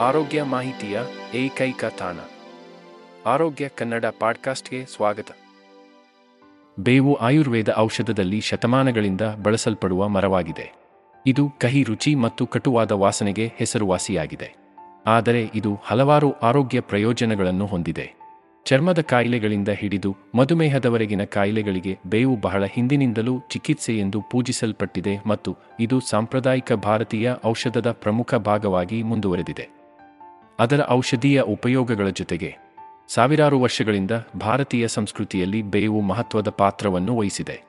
ಆರೋಗ್ಯ ಮಾಹಿತಿಯ ಏಕೈಕ ತಾಣ. ಆರೋಗ್ಯ ಕನ್ನಡ ಪಾಡ್ಕಾಸ್ಟ್ಗೆ ಸ್ವಾಗತ. ಬೇವು ಆಯುರ್ವೇದ ಔಷಧದಲ್ಲಿ ಶತಮಾನಗಳಿಂದ ಬಳಸಲ್ಪಡುವ ಮರವಾಗಿದೆ. ಇದು ಕಹಿ ರುಚಿ ಮತ್ತು ಕಟುವಾದ ವಾಸನೆಗೆ ಹೆಸರುವಾಸಿಯಾಗಿದೆ. ಆದರೆ ಇದು ಹಲವಾರು ಆರೋಗ್ಯ ಪ್ರಯೋಜನಗಳನ್ನು ಹೊಂದಿದೆ. ಚರ್ಮದ ಕಾಯಿಲೆಗಳಿಂದ ಹಿಡಿದು ಮಧುಮೇಹದವರೆಗಿನ ಕಾಯಿಲೆಗಳಿಗೆ ಬೇವು ಬಹಳ ಹಿಂದಿನಿಂದಲೂ ಚಿಕಿತ್ಸೆ ಎಂದು ಪೂಜಿಸಲ್ಪಟ್ಟಿದೆ ಮತ್ತು ಇದು ಸಾಂಪ್ರದಾಯಿಕ ಭಾರತೀಯ ಔಷಧದ ಪ್ರಮುಖ ಭಾಗವಾಗಿ ಮುಂದುವರೆದಿದೆ. ಅದರ ಔಷಧೀಯ ಉಪಯೋಗಗಳ ಜೊತೆಗೆ ಸಾವಿರಾರು ವರ್ಷಗಳಿಂದ ಭಾರತೀಯ ಸಂಸ್ಕೃತಿಯಲ್ಲಿ ಬೇವು ಮಹತ್ವದ ಪಾತ್ರವನ್ನು ವಹಿಸಿದೆ.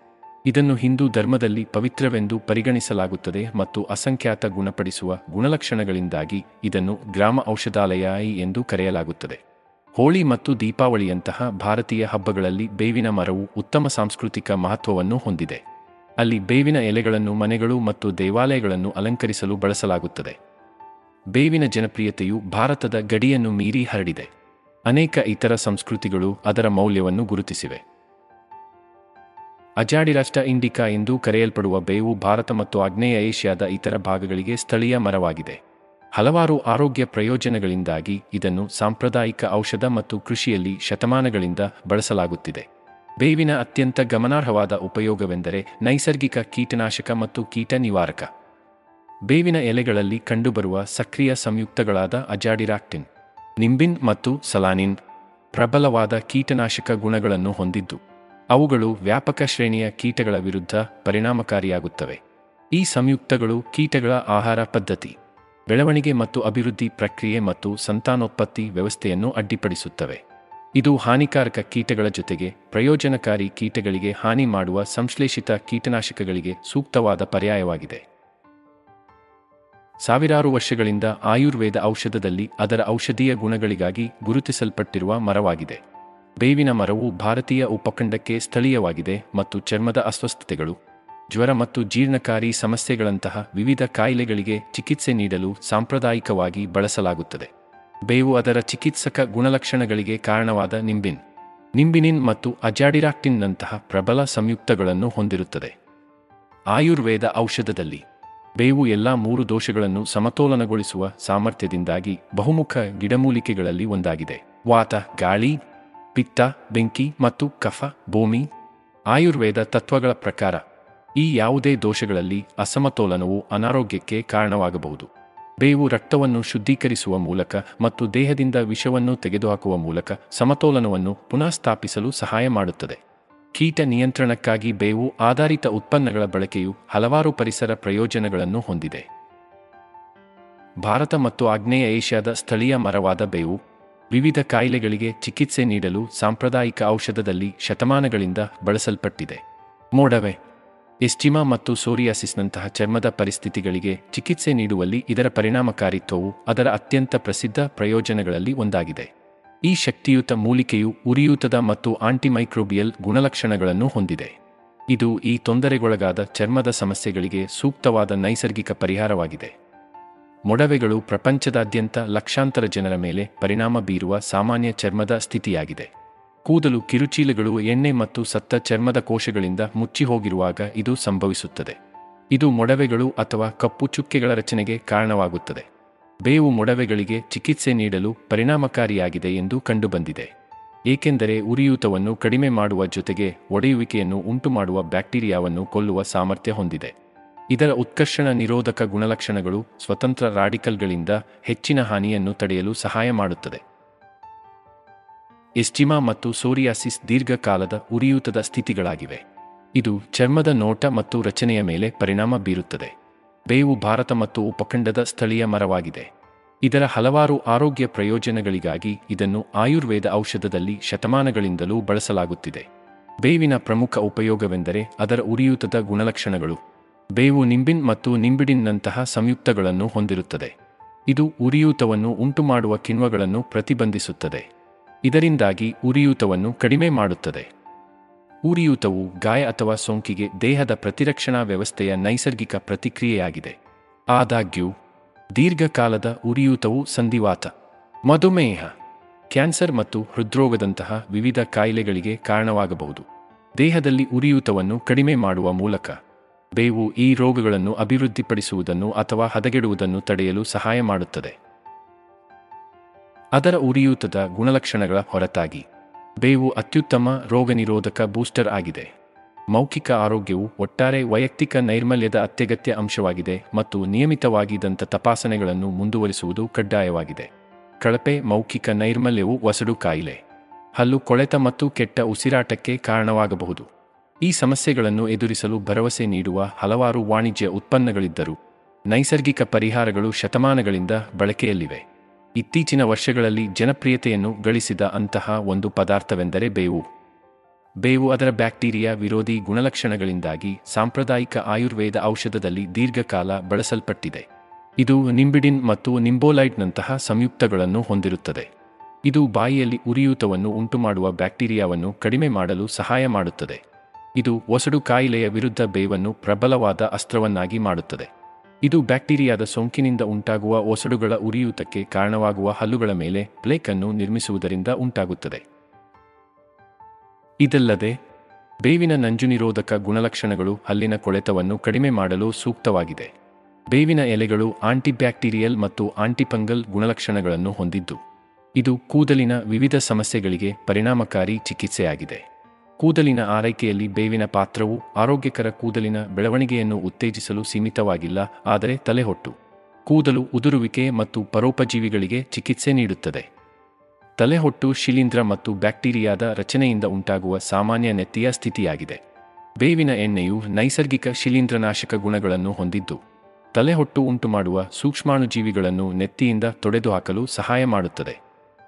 ಇದನ್ನು ಹಿಂದೂ ಧರ್ಮದಲ್ಲಿ ಪವಿತ್ರವೆಂದು ಪರಿಗಣಿಸಲಾಗುತ್ತದೆ ಮತ್ತು ಅಸಂಖ್ಯಾತ ಗುಣಪಡಿಸುವ ಗುಣಲಕ್ಷಣಗಳಿಂದಾಗಿ ಇದನ್ನು ಗ್ರಾಮ ಔಷಧಾಲಯ ಎಂದು ಕರೆಯಲಾಗುತ್ತದೆ. ಹೋಳಿ ಮತ್ತು ದೀಪಾವಳಿಯಂತಹ ಭಾರತೀಯ ಹಬ್ಬಗಳಲ್ಲಿ ಬೇವಿನ ಮರವು ಉತ್ತಮ ಸಾಂಸ್ಕೃತಿಕ ಮಹತ್ವವನ್ನು ಹೊಂದಿದೆ. ಅಲ್ಲಿ ಬೇವಿನ ಎಲೆಗಳನ್ನು ಮನೆಗಳು ಮತ್ತು ದೇವಾಲಯಗಳನ್ನು ಅಲಂಕರಿಸಲು ಬಳಸಲಾಗುತ್ತದೆ. ಬೇವಿನ ಜನಪ್ರಿಯತೆಯು ಭಾರತದ ಗಡಿಯನ್ನು ಮೀರಿ ಹರಡಿದೆ. ಅನೇಕ ಇತರ ಸಂಸ್ಕೃತಿಗಳು ಅದರ ಮೌಲ್ಯವನ್ನು ಗುರುತಿಸಿವೆ. ಅಜಾಡಿರಾಷ್ಟ ಇಂಡಿಕಾ ಎಂದು ಕರೆಯಲ್ಪಡುವ ಬೇವು ಭಾರತ ಮತ್ತು ಆಗ್ನೇಯ ಏಷ್ಯಾದ ಇತರ ಭಾಗಗಳಿಗೆ ಸ್ಥಳೀಯ ಮರವಾಗಿದೆ. ಹಲವಾರು ಆರೋಗ್ಯ ಪ್ರಯೋಜನಗಳಿಂದಾಗಿ ಇದನ್ನು ಸಾಂಪ್ರದಾಯಿಕ ಔಷಧ ಮತ್ತು ಕೃಷಿಯಲ್ಲಿ ಶತಮಾನಗಳಿಂದ ಬಳಸಲಾಗುತ್ತಿದೆ. ಬೇವಿನ ಅತ್ಯಂತ ಗಮನಾರ್ಹವಾದ ಉಪಯೋಗವೆಂದರೆ ನೈಸರ್ಗಿಕ ಕೀಟನಾಶಕ ಮತ್ತು ಕೀಟ ನಿವಾರಕ. ಬೇವಿನ ಎಲೆಗಳಲ್ಲಿ ಕಂಡುಬರುವ ಸಕ್ರಿಯ ಸಂಯುಕ್ತಗಳಾದ ಅಜಾಡಿರಾಕ್ಟಿನ್, ನಿಂಬಿನ್ ಮತ್ತು ಸಲಾನಿನ್ ಪ್ರಬಲವಾದ ಕೀಟನಾಶಕ ಗುಣಗಳನ್ನು ಹೊಂದಿದ್ದು, ಅವುಗಳು ವ್ಯಾಪಕ ಶ್ರೇಣಿಯ ಕೀಟಗಳ ವಿರುದ್ಧ ಪರಿಣಾಮಕಾರಿಯಾಗುತ್ತವೆ. ಈ ಸಂಯುಕ್ತಗಳು ಕೀಟಗಳ ಆಹಾರ ಪದ್ಧತಿ, ಬೆಳವಣಿಗೆ ಮತ್ತು ಅಭಿವೃದ್ಧಿ ಪ್ರಕ್ರಿಯೆ ಮತ್ತು ಸಂತಾನೋತ್ಪತ್ತಿ ವ್ಯವಸ್ಥೆಯನ್ನು ಅಡ್ಡಿಪಡಿಸುತ್ತವೆ. ಇದು ಹಾನಿಕಾರಕ ಕೀಟಗಳ ಜೊತೆಗೆ ಪ್ರಯೋಜನಕಾರಿ ಕೀಟಗಳಿಗೆ ಹಾನಿ ಮಾಡುವ ಸಂಶ್ಲೇಷಿತ ಕೀಟನಾಶಕಗಳಿಗೆ ಸೂಕ್ತವಾದ ಪರ್ಯಾಯವಾಗಿದೆ. ಸಾವಿರಾರು ವರ್ಷಗಳಿಂದ ಆಯುರ್ವೇದ ಔಷಧದಲ್ಲಿ ಅದರ ಔಷಧೀಯ ಗುಣಗಳಿಗಾಗಿ ಗುರುತಿಸಲ್ಪಟ್ಟಿರುವ ಮರವಾಗಿದೆ. ಬೇವಿನ ಮರವು ಭಾರತೀಯ ಉಪಖಂಡಕ್ಕೆ ಸ್ಥಳೀಯವಾಗಿದೆ ಮತ್ತು ಚರ್ಮದ ಅಸ್ವಸ್ಥತೆಗಳು, ಜ್ವರ ಮತ್ತು ಜೀರ್ಣಕಾರಿ ಸಮಸ್ಯೆಗಳಂತಹ ವಿವಿಧ ಕಾಯಿಲೆಗಳಿಗೆ ಚಿಕಿತ್ಸೆ ನೀಡಲು ಸಾಂಪ್ರದಾಯಿಕವಾಗಿ ಬಳಸಲಾಗುತ್ತದೆ. ಬೇವು ಅದರ ಚಿಕಿತ್ಸಕ ಗುಣಲಕ್ಷಣಗಳಿಗೆ ಕಾರಣವಾದ ನಿಂಬಿನ್. ನಿಂಬಿನಿನ್ ಮತ್ತು ಅಜಾಡಿರಾಕ್ಟಿನ್ನಂತಹ ಪ್ರಬಲ ಸಂಯುಕ್ತಗಳನ್ನು ಹೊಂದಿರುತ್ತದೆ. ಆಯುರ್ವೇದ ಔಷಧದಲ್ಲಿ ಬೇವು ಎಲ್ಲಾ ಮೂರು ದೋಷಗಳನ್ನು ಸಮತೋಲನಗೊಳಿಸುವ ಸಾಮರ್ಥ್ಯದಿಂದಾಗಿ ಬಹುಮುಖ ಗಿಡಮೂಲಿಕೆಗಳಲ್ಲಿ ಒಂದಾಗಿದೆ. ವಾತ, ಗಾಳಿ, ಪಿತ್ತ, ಬೆಂಕಿ ಮತ್ತು ಕಫ, ಭೂಮಿ, ಆಯುರ್ವೇದ ತತ್ವಗಳ ಪ್ರಕಾರ ಈ ಯಾವುದೇ ದೋಷಗಳಲ್ಲಿ ಅಸಮತೋಲನವು ಅನಾರೋಗ್ಯಕ್ಕೆ ಕಾರಣವಾಗಬಹುದು. ಬೇವು ರಕ್ತವನ್ನು ಶುದ್ಧೀಕರಿಸುವ ಮೂಲಕ ಮತ್ತು ದೇಹದಿಂದ ವಿಷವನ್ನು ತೆಗೆದುಹಾಕುವ ಮೂಲಕ ಸಮತೋಲನವನ್ನು ಪುನಃಸ್ಥಾಪಿಸಲು ಸಹಾಯ ಮಾಡುತ್ತದೆ. ಕೀಟ ನಿಯಂತ್ರಣಕ್ಕಾಗಿ ಬೇವು ಆಧಾರಿತ ಉತ್ಪನ್ನಗಳ ಬಳಕೆಯು ಹಲವಾರು ಪರಿಸರ ಪ್ರಯೋಜನಗಳನ್ನು ಹೊಂದಿದೆ. ಭಾರತ ಮತ್ತು ಆಗ್ನೇಯ ಏಷ್ಯಾದ ಸ್ಥಳೀಯ ಮರವಾದ ಬೇವು ವಿವಿಧ ಕಾಯಿಲೆಗಳಿಗೆ ಚಿಕಿತ್ಸೆ ನೀಡಲು ಸಾಂಪ್ರದಾಯಿಕ ಔಷಧದಲ್ಲಿ ಶತಮಾನಗಳಿಂದ ಬಳಸಲ್ಪಟ್ಟಿದೆ. ಮೋಡವೆ, ಎಸ್ಟಿಮಾ ಮತ್ತು ಸೋರಿಯಾಸಿಸ್ನಂತಹ ಚರ್ಮದ ಪರಿಸ್ಥಿತಿಗಳಿಗೆ ಚಿಕಿತ್ಸೆ ನೀಡುವಲ್ಲಿ ಇದರ ಪರಿಣಾಮಕಾರಿತ್ವವು ಅದರ ಅತ್ಯಂತ ಪ್ರಸಿದ್ಧ ಪ್ರಯೋಜನಗಳಲ್ಲಿ ಒಂದಾಗಿದೆ. ಈ ಶಕ್ತಿಯುತ ಮೂಲಿಕೆಯು ಉರಿಯೂತದ ಮತ್ತು ಆಂಟಿಮೈಕ್ರೋಬಿಯಲ್ ಗುಣಲಕ್ಷಣಗಳನ್ನು ಹೊಂದಿದೆ. ಇದು ಈ ತೊಂದರೆಗೊಳಗಾದ ಚರ್ಮದ ಸಮಸ್ಯೆಗಳಿಗೆ ಸೂಕ್ತವಾದ ನೈಸರ್ಗಿಕ ಪರಿಹಾರವಾಗಿದೆ. ಮೊಡವೆಗಳು ಪ್ರಪಂಚದಾದ್ಯಂತ ಲಕ್ಷಾಂತರ ಜನರ ಮೇಲೆ ಪರಿಣಾಮ ಬೀರುವ ಸಾಮಾನ್ಯ ಚರ್ಮದ ಸ್ಥಿತಿಯಾಗಿದೆ. ಕೂದಲು ಕಿರುಚೀಲಗಳು, ಎಣ್ಣೆ ಮತ್ತು ಸತ್ತ ಚರ್ಮದ ಕೋಶಗಳಿಂದ ಮುಚ್ಚಿಹೋಗಿರುವಾಗ ಇದು ಸಂಭವಿಸುತ್ತದೆ. ಇದು ಮೊಡವೆಗಳು ಅಥವಾ ಕಪ್ಪು ಚುಕ್ಕೆಗಳ ರಚನೆಗೆ ಕಾರಣವಾಗುತ್ತದೆ. ಬೇವು ಮೊಡವೆಗಳಿಗೆ ಚಿಕಿತ್ಸೆ ನೀಡಲು ಪರಿಣಾಮಕಾರಿಯಾಗಿದೆ ಎಂದು ಕಂಡುಬಂದಿದೆ. ಏಕೆಂದರೆ ಉರಿಯೂತವನ್ನು ಕಡಿಮೆ ಮಾಡುವ ಜೊತೆಗೆ ಒಡೆಯುವಿಕೆಯನ್ನು ಉಂಟುಮಾಡುವ ಬ್ಯಾಕ್ಟೀರಿಯಾವನ್ನು ಕೊಲ್ಲುವ ಸಾಮರ್ಥ್ಯ ಹೊಂದಿದೆ. ಇದರ ಉತ್ಕರ್ಷಣ ನಿರೋಧಕ ಗುಣಲಕ್ಷಣಗಳು ಸ್ವತಂತ್ರ ರಾಡಿಕಲ್ಗಳಿಂದ ಹೆಚ್ಚಿನ ಹಾನಿಯನ್ನು ತಡೆಯಲು ಸಹಾಯ ಮಾಡುತ್ತದೆ. ಎಸ್ಟಿಮಾ ಮತ್ತು ಸೋರಿಯಾಸಿಸ್ ದೀರ್ಘಕಾಲದ ಉರಿಯೂತದ ಸ್ಥಿತಿಗಳಾಗಿವೆ. ಇದು ಚರ್ಮದ ನೋಟ ಮತ್ತು ರಚನೆಯ ಮೇಲೆ ಪರಿಣಾಮ ಬೀರುತ್ತದೆ. ಬೇವು ಭಾರತ ಮತ್ತು ಉಪಖಂಡದ ಸ್ಥಳೀಯ ಮರವಾಗಿದೆ. ಇದರ ಹಲವಾರು ಆರೋಗ್ಯ ಪ್ರಯೋಜನಗಳಿಗಾಗಿ ಇದನ್ನು ಆಯುರ್ವೇದ ಔಷಧದಲ್ಲಿ ಶತಮಾನಗಳಿಂದಲೂ ಬಳಸಲಾಗುತ್ತಿದೆ. ಬೇವಿನ ಪ್ರಮುಖ ಉಪಯೋಗವೆಂದರೆ ಅದರ ಉರಿಯೂತದ ಗುಣಲಕ್ಷಣಗಳು. ಬೇವು ನಿಂಬಿನ್ ಮತ್ತು ನಿಂಬಿಡಿನ್ನಂತಹ ಸಂಯುಕ್ತಗಳನ್ನು ಹೊಂದಿರುತ್ತದೆ. ಇದು ಉರಿಯೂತವನ್ನು ಉಂಟುಮಾಡುವ ಕಿಣ್ವಗಳನ್ನು ಪ್ರತಿಬಂಧಿಸುತ್ತದೆ. ಇದರಿಂದಾಗಿ ಉರಿಯೂತವನ್ನು ಕಡಿಮೆ ಮಾಡುತ್ತದೆ. ಉರಿಯೂತವು ಗಾಯ ಅಥವಾ ಸೋಂಕಿಗೆ ದೇಹದ ಪ್ರತಿರಕ್ಷಣಾ ವ್ಯವಸ್ಥೆಯ ನೈಸರ್ಗಿಕ ಪ್ರತಿಕ್ರಿಯೆಯಾಗಿದೆ. ಆದಾಗ್ಯೂ, ದೀರ್ಘಕಾಲದ ಉರಿಯೂತವು ಸಂಧಿವಾತ, ಮಧುಮೇಹ, ಕ್ಯಾನ್ಸರ್ ಮತ್ತು ಹೃದ್ರೋಗದಂತಹ ವಿವಿಧ ಕಾಯಿಲೆಗಳಿಗೆ ಕಾರಣವಾಗಬಹುದು. ದೇಹದಲ್ಲಿ ಉರಿಯೂತವನ್ನು ಕಡಿಮೆ ಮಾಡುವ ಮೂಲಕ ಬೇವು ಈ ರೋಗಗಳನ್ನು ಅಭಿವೃದ್ಧಿಪಡಿಸುವುದನ್ನು ಅಥವಾ ಹದಗೆಡುವುದನ್ನು ತಡೆಯಲು ಸಹಾಯ ಮಾಡುತ್ತದೆ. ಅದರ ಉರಿಯೂತದ ಗುಣಲಕ್ಷಣಗಳ ಹೊರತಾಗಿ ಬೇವು ಅತ್ಯುತ್ತಮ ರೋಗನಿರೋಧಕ ಬೂಸ್ಟರ್ ಆಗಿದೆ. ಮೌಖಿಕ ಆರೋಗ್ಯವು ಒಟ್ಟಾರೆ ವೈಯಕ್ತಿಕ ನೈರ್ಮಲ್ಯದ ಅತ್ಯಗತ್ಯ ಅಂಶವಾಗಿದೆ ಮತ್ತು ನಿಯಮಿತವಾಗಿ ದಂತ ತಪಾಸಣೆಗಳನ್ನು ಮುಂದುವರಿಸುವುದು ಕಡ್ಡಾಯವಾಗಿದೆ. ಕಳಪೆ ಮೌಖಿಕ ನೈರ್ಮಲ್ಯವು ವಸಡು ಕಾಯಿಲೆ. ಹಲ್ಲು ಕೊಳೆತ ಮತ್ತು ಕೆಟ್ಟ ಉಸಿರಾಟಕ್ಕೆ ಕಾರಣವಾಗಬಹುದು. ಈ ಸಮಸ್ಯೆಗಳನ್ನು ಎದುರಿಸಲು ಭರವಸೆ ನೀಡುವ ಹಲವಾರು ವಾಣಿಜ್ಯ ಉತ್ಪನ್ನಗಳಿದ್ದರೂ, ನೈಸರ್ಗಿಕ ಪರಿಹಾರಗಳು ಶತಮಾನಗಳಿಂದ ಬಳಕೆಯಲ್ಲಿವೆ. ಇತ್ತೀಚಿನ ವರ್ಷಗಳಲ್ಲಿ ಜನಪ್ರಿಯತೆಯನ್ನು ಗಳಿಸಿದ ಅಂತಹ ಒಂದು ಪದಾರ್ಥವೆಂದರೆ ಬೇವು. ಬೇವು ಅದರ ಬ್ಯಾಕ್ಟೀರಿಯಾ ವಿರೋಧಿ ಗುಣಲಕ್ಷಣಗಳಿಂದಾಗಿ ಸಾಂಪ್ರದಾಯಿಕ ಆಯುರ್ವೇದ ಔಷಧದಲ್ಲಿ ದೀರ್ಘಕಾಲ ಬಳಸಲ್ಪಟ್ಟಿದೆ. ಇದು ನಿಂಬಿಡಿನ್ ಮತ್ತು ನಿಂಬೋಲೈಡ್ನಂತಹ ಸಂಯುಕ್ತಗಳನ್ನು ಹೊಂದಿರುತ್ತದೆ. ಇದು ಬಾಯಿಯಲ್ಲಿ ಉರಿಯೂತವನ್ನು ಉಂಟುಮಾಡುವ ಬ್ಯಾಕ್ಟೀರಿಯಾವನ್ನು ಕಡಿಮೆ ಮಾಡಲು ಸಹಾಯ ಮಾಡುತ್ತದೆ. ಇದು ಒಸಡು ಕಾಯಿಲೆಯ ವಿರುದ್ಧ ಬೇವನ್ನು ಪ್ರಬಲವಾದ ಅಸ್ತ್ರವನ್ನಾಗಿ ಮಾಡುತ್ತದೆ. ಇದು ಬ್ಯಾಕ್ಟೀರಿಯಾದ ಸೋಂಕಿನಿಂದ ಉಂಟಾಗುವ ಒಸಡುಗಳ ಉರಿಯೂತಕ್ಕೆ ಕಾರಣವಾಗುವ ಹಲ್ಲುಗಳ ಮೇಲೆ ಪ್ಲೇಕ್ ಅನ್ನು ನಿರ್ಮಿಸುವುದರಿಂದ ಉಂಟಾಗುತ್ತದೆ. ಇದಲ್ಲದೆ, ಬೇವಿನ ನಂಜುನಿರೋಧಕ ಗುಣಲಕ್ಷಣಗಳು ಹಲ್ಲಿನ ಕೊಳೆತವನ್ನು ಕಡಿಮೆ ಮಾಡಲು ಸೂಕ್ತವಾಗಿದೆ. ಬೇವಿನ ಎಲೆಗಳು ಆಂಟಿಬ್ಯಾಕ್ಟೀರಿಯಲ್ ಮತ್ತು ಆಂಟಿಫಂಗಲ್ ಗುಣಲಕ್ಷಣಗಳನ್ನು ಹೊಂದಿದ್ದು, ಇದು ಕೂದಲಿನ ವಿವಿಧ ಸಮಸ್ಯೆಗಳಿಗೆ ಪರಿಣಾಮಕಾರಿ ಚಿಕಿತ್ಸೆಯಾಗಿದೆ. ಕೂದಲಿನ ಆರೈಕೆಯಲ್ಲಿ ಬೇವಿನ ಪಾತ್ರವು ಆರೋಗ್ಯಕರ ಕೂದಲಿನ ಬೆಳವಣಿಗೆಯನ್ನು ಉತ್ತೇಜಿಸಲು ಸೀಮಿತವಾಗಿಲ್ಲ, ಆದರೆ ತಲೆಹೊಟ್ಟು. ಕೂದಲು ಉದುರುವಿಕೆ ಮತ್ತು ಪರೋಪಜೀವಿಗಳಿಗೆ ಚಿಕಿತ್ಸೆ ನೀಡುತ್ತದೆ. ತಲೆಹೊಟ್ಟು ಶಿಲೀಂಧ್ರ ಮತ್ತು ಬ್ಯಾಕ್ಟೀರಿಯಾದ ರಚನೆಯಿಂದ ಉಂಟಾಗುವ ಸಾಮಾನ್ಯ ನೆತ್ತಿಯ ಸ್ಥಿತಿಯಾಗಿದೆ. ಬೇವಿನ ಎಣ್ಣೆಯು ನೈಸರ್ಗಿಕ ಶಿಲೀಂಧ್ರನಾಶಕ ಗುಣಗಳನ್ನು ಹೊಂದಿದ್ದು, ತಲೆಹೊಟ್ಟು ಉಂಟುಮಾಡುವ ಸೂಕ್ಷ್ಮಾಣುಜೀವಿಗಳನ್ನು ನೆತ್ತಿಯಿಂದ ತೊಡೆದುಹಾಕಲು ಸಹಾಯ ಮಾಡುತ್ತದೆ.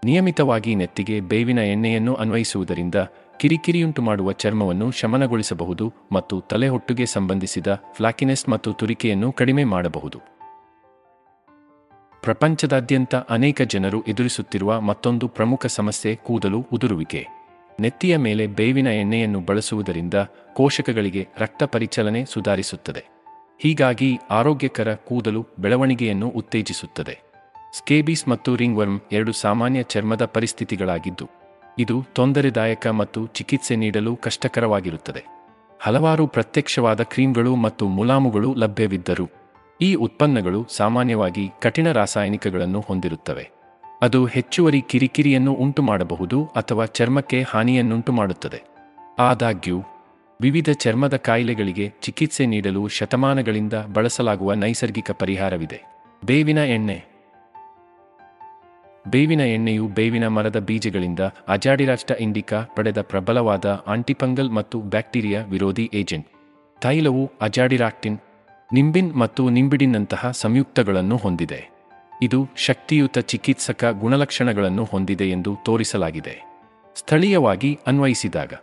ನಿಯಮಿತವಾಗಿ ನೆತ್ತಿಗೆ ಬೇವಿನ ಎಣ್ಣೆಯನ್ನು ಅನ್ವಯಿಸುವುದರಿಂದ ಕಿರಿಕಿರಿಯುಂಟು ಮಾಡುವ ಚರ್ಮವನ್ನು ಶಮನಗೊಳಿಸಬಹುದು ಮತ್ತು ತಲೆಹೊಟ್ಟುಗೆ ಸಂಬಂಧಿಸಿದ ಫ್ಲಾಕಿನೆಸ್ ಮತ್ತು ತುರಿಕೆಯನ್ನು ಕಡಿಮೆ ಮಾಡಬಹುದು. ಪ್ರಪಂಚದಾದ್ಯಂತ ಅನೇಕ ಜನರು ಎದುರಿಸುತ್ತಿರುವ ಮತ್ತೊಂದು ಪ್ರಮುಖ ಸಮಸ್ಯೆ ಕೂದಲು ಉದುರುವಿಕೆ. ನೆತ್ತಿಯ ಮೇಲೆ ಬೇವಿನ ಎಣ್ಣೆಯನ್ನು ಬಳಸುವುದರಿಂದ ಕೋಶಕಗಳಿಗೆ ರಕ್ತ ಪರಿಚಲನೆ ಸುಧಾರಿಸುತ್ತದೆ. ಹೀಗಾಗಿ ಆರೋಗ್ಯಕರ ಕೂದಲು ಬೆಳವಣಿಗೆಯನ್ನು ಉತ್ತೇಜಿಸುತ್ತದೆ. ಸ್ಕೇಬೀಸ್ ಮತ್ತು ರಿಂಗ್ವರ್ಮ್ ಎರಡು ಸಾಮಾನ್ಯ ಚರ್ಮದ ಪರಿಸ್ಥಿತಿಗಳಾಗಿದ್ದು ಇದು ತೊಂದರೆದಾಯಕ ಮತ್ತು ಚಿಕಿತ್ಸೆ ನೀಡಲು ಕಷ್ಟಕರವಾಗಿರುತ್ತದೆ. ಹಲವಾರು ಪ್ರತ್ಯಕ್ಷವಾದ ಕ್ರೀಮ್ಗಳು ಮತ್ತು ಮುಲಾಮುಗಳು ಲಭ್ಯವಿದ್ದರೂ, ಈ ಉತ್ಪನ್ನಗಳು ಸಾಮಾನ್ಯವಾಗಿ ಕಠಿಣ ರಾಸಾಯನಿಕಗಳನ್ನು ಹೊಂದಿರುತ್ತವೆ. ಅದು ಹೆಚ್ಚುವರಿ ಕಿರಿಕಿರಿಯನ್ನು ಉಂಟುಮಾಡಬಹುದು ಅಥವಾ ಚರ್ಮಕ್ಕೆ ಹಾನಿಯನ್ನುಂಟು ಮಾಡುತ್ತದೆ ಆದಾಗ್ಯೂ, ವಿವಿಧ ಚರ್ಮದ ಕಾಯಿಲೆಗಳಿಗೆ ಚಿಕಿತ್ಸೆ ನೀಡಲು ಶತಮಾನಗಳಿಂದ ಬಳಸಲಾಗುವ ನೈಸರ್ಗಿಕ ಪರಿಹಾರವಿದೆ. ಬೇವಿನ ಎಣ್ಣೆ ಬೇವಿನ ಎಣ್ಣೆಯು ಬೇವಿನ ಮರದ ಬೀಜಗಳಿಂದ ಅಜಾಡಿರಾಷ್ಟ ಇಂಡಿಕಾ ಪಡೆದ ಪ್ರಬಲವಾದ ಆಂಟಿಪಂಗಲ್ ಮತ್ತು ಬ್ಯಾಕ್ಟೀರಿಯಾ ವಿರೋಧಿ ಏಜೆಂಟ್. ತೈಲವು ಅಜಾಡಿರಾಕ್ಟಿನ್, ನಿಂಬಿನ್ ಮತ್ತು ನಿಂಬಿಡಿನ್ನಂತಹ ಸಂಯುಕ್ತಗಳನ್ನು ಹೊಂದಿದೆ. ಇದು ಶಕ್ತಿಯುತ ಚಿಕಿತ್ಸಕ ಗುಣಲಕ್ಷಣಗಳನ್ನು ಹೊಂದಿದೆ ಎಂದು ತೋರಿಸಲಾಗಿದೆ. ಸ್ಥಳೀಯವಾಗಿ ಅನ್ವಯಿಸಿದಾಗ,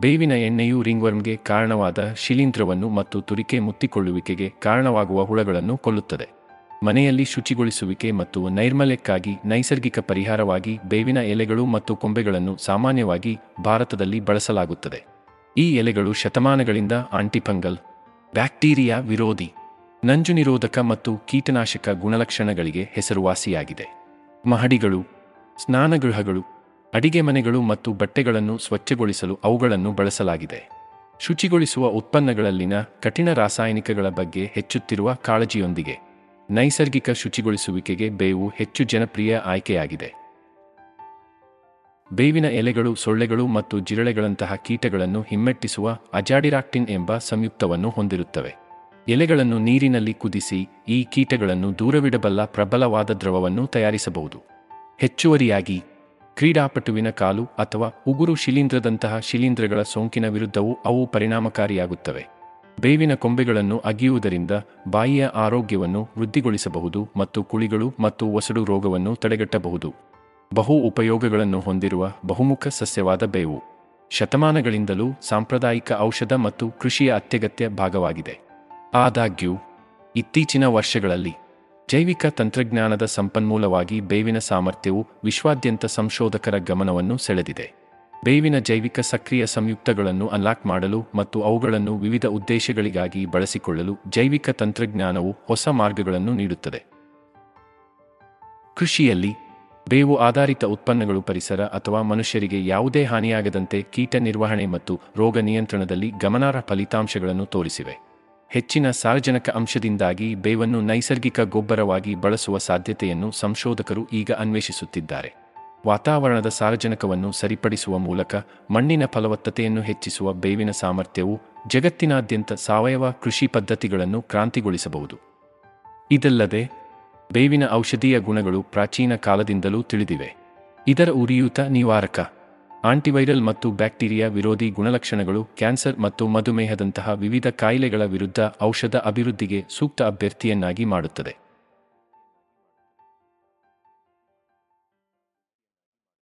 ಬೇವಿನ ಎಣ್ಣೆಯು ರಿಂಗ್ವರ್ಮ್ಗೆ ಕಾರಣವಾದ ಶಿಲೀಂಧ್ರವನ್ನು ಮತ್ತು ತುರಿಕೆ ಮುತ್ತಿಕೊಳ್ಳುವಿಕೆಗೆ ಕಾರಣವಾಗುವ ಹುಳಗಳನ್ನು ಕೊಲ್ಲುತ್ತದೆ. ಮನೆಯಲ್ಲಿ ಶುಚಿಗೊಳಿಸುವಿಕೆ ಮತ್ತು ನೈರ್ಮಲ್ಯಕ್ಕಾಗಿ ನೈಸರ್ಗಿಕ ಪರಿಹಾರವಾಗಿ ಬೇವಿನ ಎಲೆಗಳು ಮತ್ತು ಕೊಂಬೆಗಳನ್ನು ಸಾಮಾನ್ಯವಾಗಿ ಭಾರತದಲ್ಲಿ ಬಳಸಲಾಗುತ್ತದೆ. ಈ ಎಲೆಗಳು ಶತಮಾನಗಳಿಂದ ಆಂಟಿಫಂಗಲ್, ಬ್ಯಾಕ್ಟೀರಿಯಾ ವಿರೋಧಿ ನಂಜು ನಿರೋಧಕ ಮತ್ತು ಕೀಟನಾಶಕ ಗುಣಲಕ್ಷಣಗಳಿಗೆ ಹೆಸರುವಾಸಿಯಾಗಿದೆ. ಮಹಡಿಗಳು, ಸ್ನಾನಗೃಹಗಳು, ಅಡಿಗೆ ಮನೆಗಳು ಮತ್ತು ಬಟ್ಟೆಗಳನ್ನು ಸ್ವಚ್ಛಗೊಳಿಸಲು ಅವುಗಳನ್ನು ಬಳಸಲಾಗಿದೆ. ಶುಚಿಗೊಳಿಸುವ ಉತ್ಪನ್ನಗಳಲ್ಲಿನ ಕಠಿಣ ರಾಸಾಯನಿಕಗಳ ಬಗ್ಗೆ ಹೆಚ್ಚುತ್ತಿರುವ ಕಾಳಜಿಯೊಂದಿಗೆ ನೈಸರ್ಗಿಕ ಶುಚಿಗೊಳಿಸುವಿಕೆಗೆ ಬೇವು ಹೆಚ್ಚು ಜನಪ್ರಿಯ ಆಯ್ಕೆಯಾಗಿದೆ. ಬೇವಿನ ಎಲೆಗಳು, ಸೊಳ್ಳೆಗಳು ಮತ್ತು ಜಿರಳೆಗಳಂತಹ ಕೀಟಗಳನ್ನು ಹಿಮ್ಮೆಟ್ಟಿಸುವ ಅಜಾಡಿರಾಕ್ಟಿನ್ ಎಂಬ ಸಂಯುಕ್ತವನ್ನು ಹೊಂದಿರುತ್ತವೆ. ಎಲೆಗಳನ್ನು ನೀರಿನಲ್ಲಿ ಕುದಿಸಿ, ಈ ಕೀಟಗಳನ್ನು ದೂರವಿಡಬಲ್ಲ ಪ್ರಬಲವಾದ ದ್ರವವನ್ನು ತಯಾರಿಸಬಹುದು. ಹೆಚ್ಚುವರಿಯಾಗಿ, ಕ್ರೀಡಾಪಟುವಿನ ಕಾಲು ಅಥವಾ ಉಗುರು ಶಿಲೀಂಧ್ರದಂತಹ ಶಿಲೀಂಧ್ರಗಳ ಸೋಂಕಿನ ವಿರುದ್ಧವೂ ಅವು ಪರಿಣಾಮಕಾರಿಯಾಗುತ್ತವೆ. ಬೇವಿನ ಕೊಂಬೆಗಳನ್ನು ಅಗಿಯುವುದರಿಂದ ಬಾಯಿಯ ಆರೋಗ್ಯವನ್ನು ವೃದ್ಧಿಗೊಳಿಸಬಹುದು ಮತ್ತು ಕುಳಿಗಳು ಮತ್ತು ಒಸಡು ರೋಗವನ್ನು ತಡೆಗಟ್ಟಬಹುದು. ಬಹು ಉಪಯೋಗಗಳನ್ನು ಹೊಂದಿರುವ ಬಹುಮುಖ ಸಸ್ಯವಾದ ಬೇವು. ಶತಮಾನಗಳಿಂದಲೂ ಸಾಂಪ್ರದಾಯಿಕ ಔಷಧ ಮತ್ತು ಕೃಷಿಯ ಅತ್ಯಗತ್ಯ ಭಾಗವಾಗಿದೆ. ಆದಾಗ್ಯೂ, ಇತ್ತೀಚಿನ ವರ್ಷಗಳಲ್ಲಿ ಜೈವಿಕ ತಂತ್ರಜ್ಞಾನದ ಸಂಪನ್ಮೂಲವಾಗಿ ಬೇವಿನ ಸಾಮರ್ಥ್ಯವು ವಿಶ್ವಾದ್ಯಂತ ಸಂಶೋಧಕರ ಗಮನವನ್ನು ಸೆಳೆದಿದೆ. ಬೇವಿನ ಜೈವಿಕ ಸಕ್ರಿಯ ಸಂಯುಕ್ತಗಳನ್ನು ಅನ್ಲಾಕ್ ಮಾಡಲು ಮತ್ತು ಅವುಗಳನ್ನು ವಿವಿಧ ಉದ್ದೇಶಗಳಿಗಾಗಿ ಬಳಸಿಕೊಳ್ಳಲು ಜೈವಿಕ ತಂತ್ರಜ್ಞಾನವು ಹೊಸ ಮಾರ್ಗಗಳನ್ನು ನೀಡುತ್ತದೆ. ಕೃಷಿಯಲ್ಲಿ ಬೇವು ಆಧಾರಿತ ಉತ್ಪನ್ನಗಳು ಪರಿಸರ ಅಥವಾ ಮನುಷ್ಯರಿಗೆ ಯಾವುದೇ ಹಾನಿಯಾಗದಂತೆ ಕೀಟ ನಿರ್ವಹಣೆ ಮತ್ತು ರೋಗ ನಿಯಂತ್ರಣದಲ್ಲಿ ಗಮನಾರ್ಹ ಫಲಿತಾಂಶಗಳನ್ನು ತೋರಿಸಿವೆ. ಹೆಚ್ಚಿನ ಸಾರ್ವಜನಿಕ ಅಂಶದಿಂದಾಗಿ ಬೇವನ್ನು ನೈಸರ್ಗಿಕ ಗೊಬ್ಬರವಾಗಿ ಬಳಸುವ ಸಾಧ್ಯತೆಯನ್ನು ಸಂಶೋಧಕರು ಈಗ ಅನ್ವೇಷಿಸುತ್ತಿದ್ದಾರೆ. ವಾತಾವರಣದ ಸಾರಜನಕವನ್ನು ಸರಿಪಡಿಸುವ ಮೂಲಕ ಮಣ್ಣಿನ ಫಲವತ್ತತೆಯನ್ನು ಹೆಚ್ಚಿಸುವ ಬೇವಿನ ಸಾಮರ್ಥ್ಯವು ಜಗತ್ತಿನಾದ್ಯಂತ ಸಾವಯವ ಕೃಷಿ ಪದ್ಧತಿಗಳನ್ನು ಕ್ರಾಂತಿಗೊಳಿಸಬಹುದು. ಇದಲ್ಲದೆ, ಬೇವಿನ ಔಷಧೀಯ ಗುಣಗಳು ಪ್ರಾಚೀನ ಕಾಲದಿಂದಲೂ ತಿಳಿದಿವೆ. ಇದರ ಉರಿಯೂತ ನಿವಾರಕ, ಆಂಟಿವೈರಲ್ ಮತ್ತು ಬ್ಯಾಕ್ಟೀರಿಯಾ ವಿರೋಧಿ ಗುಣಲಕ್ಷಣಗಳು ಕ್ಯಾನ್ಸರ್ ಮತ್ತು ಮಧುಮೇಹದಂತಹ ವಿವಿಧ ಕಾಯಿಲೆಗಳ ವಿರುದ್ಧ ಔಷಧ ಅಭಿವೃದ್ಧಿಗೆ ಸೂಕ್ತ ಅಭ್ಯರ್ಥಿಯನ್ನಾಗಿ ಮಾಡುತ್ತದೆ.